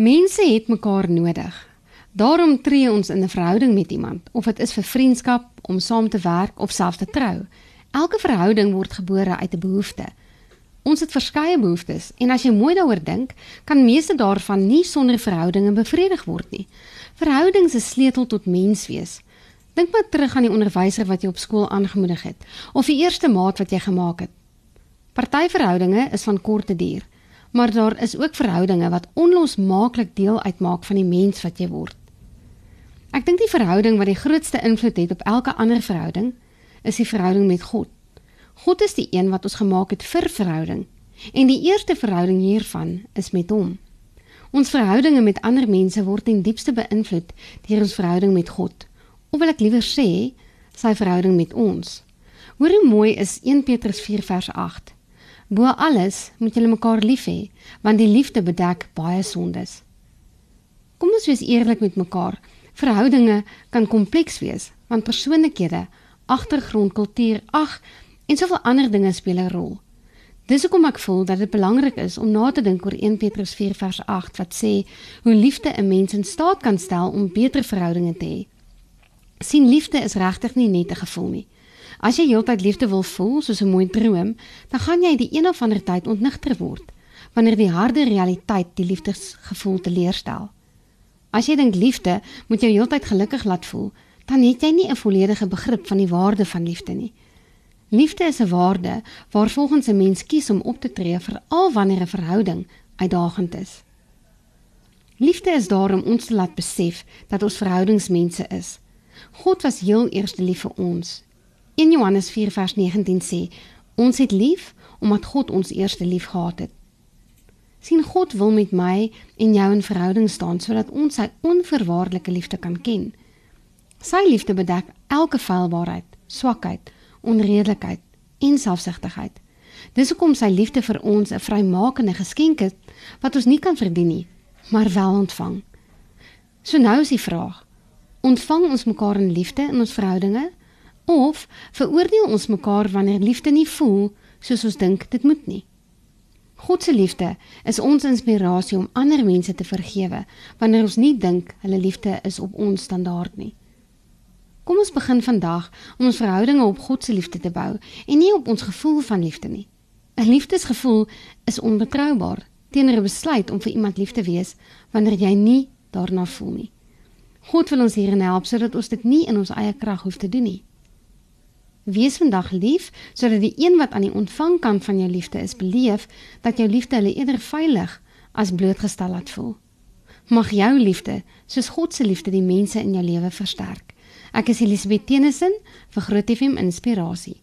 Mense het mekaar nodig. Daarom tree ons in 'n verhouding met iemand, of dit is vir vriendskap, om saam te werk of selfs te trou. Elke verhouding word gebore uit 'n behoefte. Ons het verskeie behoeftes en as jy mooi daaroor dink, kan meeste daarvan nie sonder verhoudinge bevredig word nie. Verhoudings is sleutel tot menswees. Dink maar terug aan die onderwyser wat jy op skool aangemoedig het of die eerste maat wat jy gemaak het. Party verhoudinge is van korte duur, maar daar is ook verhoudinge wat onlosmaaklik deel uitmaak van die mens wat jy word. Ek dink die verhouding wat die grootste invloed het op elke ander verhouding, is die verhouding met God. God is die een wat ons gemaak het vir verhouding en die eerste verhouding hiervan is met hom. Ons verhoudinge met ander mense word ten diepste beïnvloed deur ons verhouding met God. Of wil ek liewer sê, sy verhouding met ons. Hoor hoe mooi is 1 Petrus 4 vers 8. Bo alles moet julle mekaar lief hê, want die liefde bedek baie sondes. Kom ons wees eerlik met mekaar. Verhoudinge kan kompleks wees want persoonlikhede, agtergrond, kultuur, ag en soveel ander dinge speel 'n rol. Dis hoekom ek voel dat dit belangrik is om na te dink oor 1 Petrus 4 vers 8 wat sê hoe liefde 'n mens in staat kan stel om beter verhoudinge te hê. Sien liefde is regtig nie net 'n gevoel nie. As jy heeltyd liefde wil voel soos 'n mooi droom, dan gaan jy die een of ander tyd ontnigter word wanneer die harde realiteit die liefdesgevoel teleurstel. As jy dink liefde moet jou heeltyd gelukkig laat voel, dan het jy nie 'n volledige begrip van die waarde van liefde nie. Liefde is 'n waarde waar volgens 'n mens kies om op te tree veral wanneer 'n verhouding uitdagend is. Liefde is daar om ons te laat besef dat ons verhoudingsmense is. God was heel eers lief vir ons. In Johannes 4 vers 19 sê: Ons het lief omdat God ons eers lief gehad het sien God wil met my en jou in verhouding staan sodat ons sy onverwaarlike liefde kan ken. Sy liefde bedek elke feilbaarheid, swakheid, onredelikheid en selfsugtigheid. Dis hoekom sy liefde vir ons 'n vrymakende geskenk is wat ons nie kan verdien nie, maar wel ontvang. So nou is die vraag: ontvang ons mekaar in liefde in ons verhoudinge of veroordeel ons mekaar wanneer liefde nie voel soos ons dink dit moet nie? God se liefde is ons inspirasie om ander mense te vergewe wanneer ons nie dink hulle liefde is op ons standaard nie. Kom ons begin vandag om ons verhoudinge op God se liefde te bou en nie op ons gevoel van liefde nie. 'n Liefdesgevoel is onbetroubaar teenoor 'n besluit om vir iemand lief te wees wanneer jy nie daarna voel nie. God wil ons hierin help sodat ons dit nie in ons eie krag hoef te doen nie. Wees vandag lief sodat die een wat aan die ontvangkant van jou liefde is beleef dat jou liefde hulle eerder veilig as blootgestel laat voel. Mag jou liefde soos God se liefde die mense in jou lewe versterk. Ek is Elisabeth Tenison vir Groot FM Inspirasie.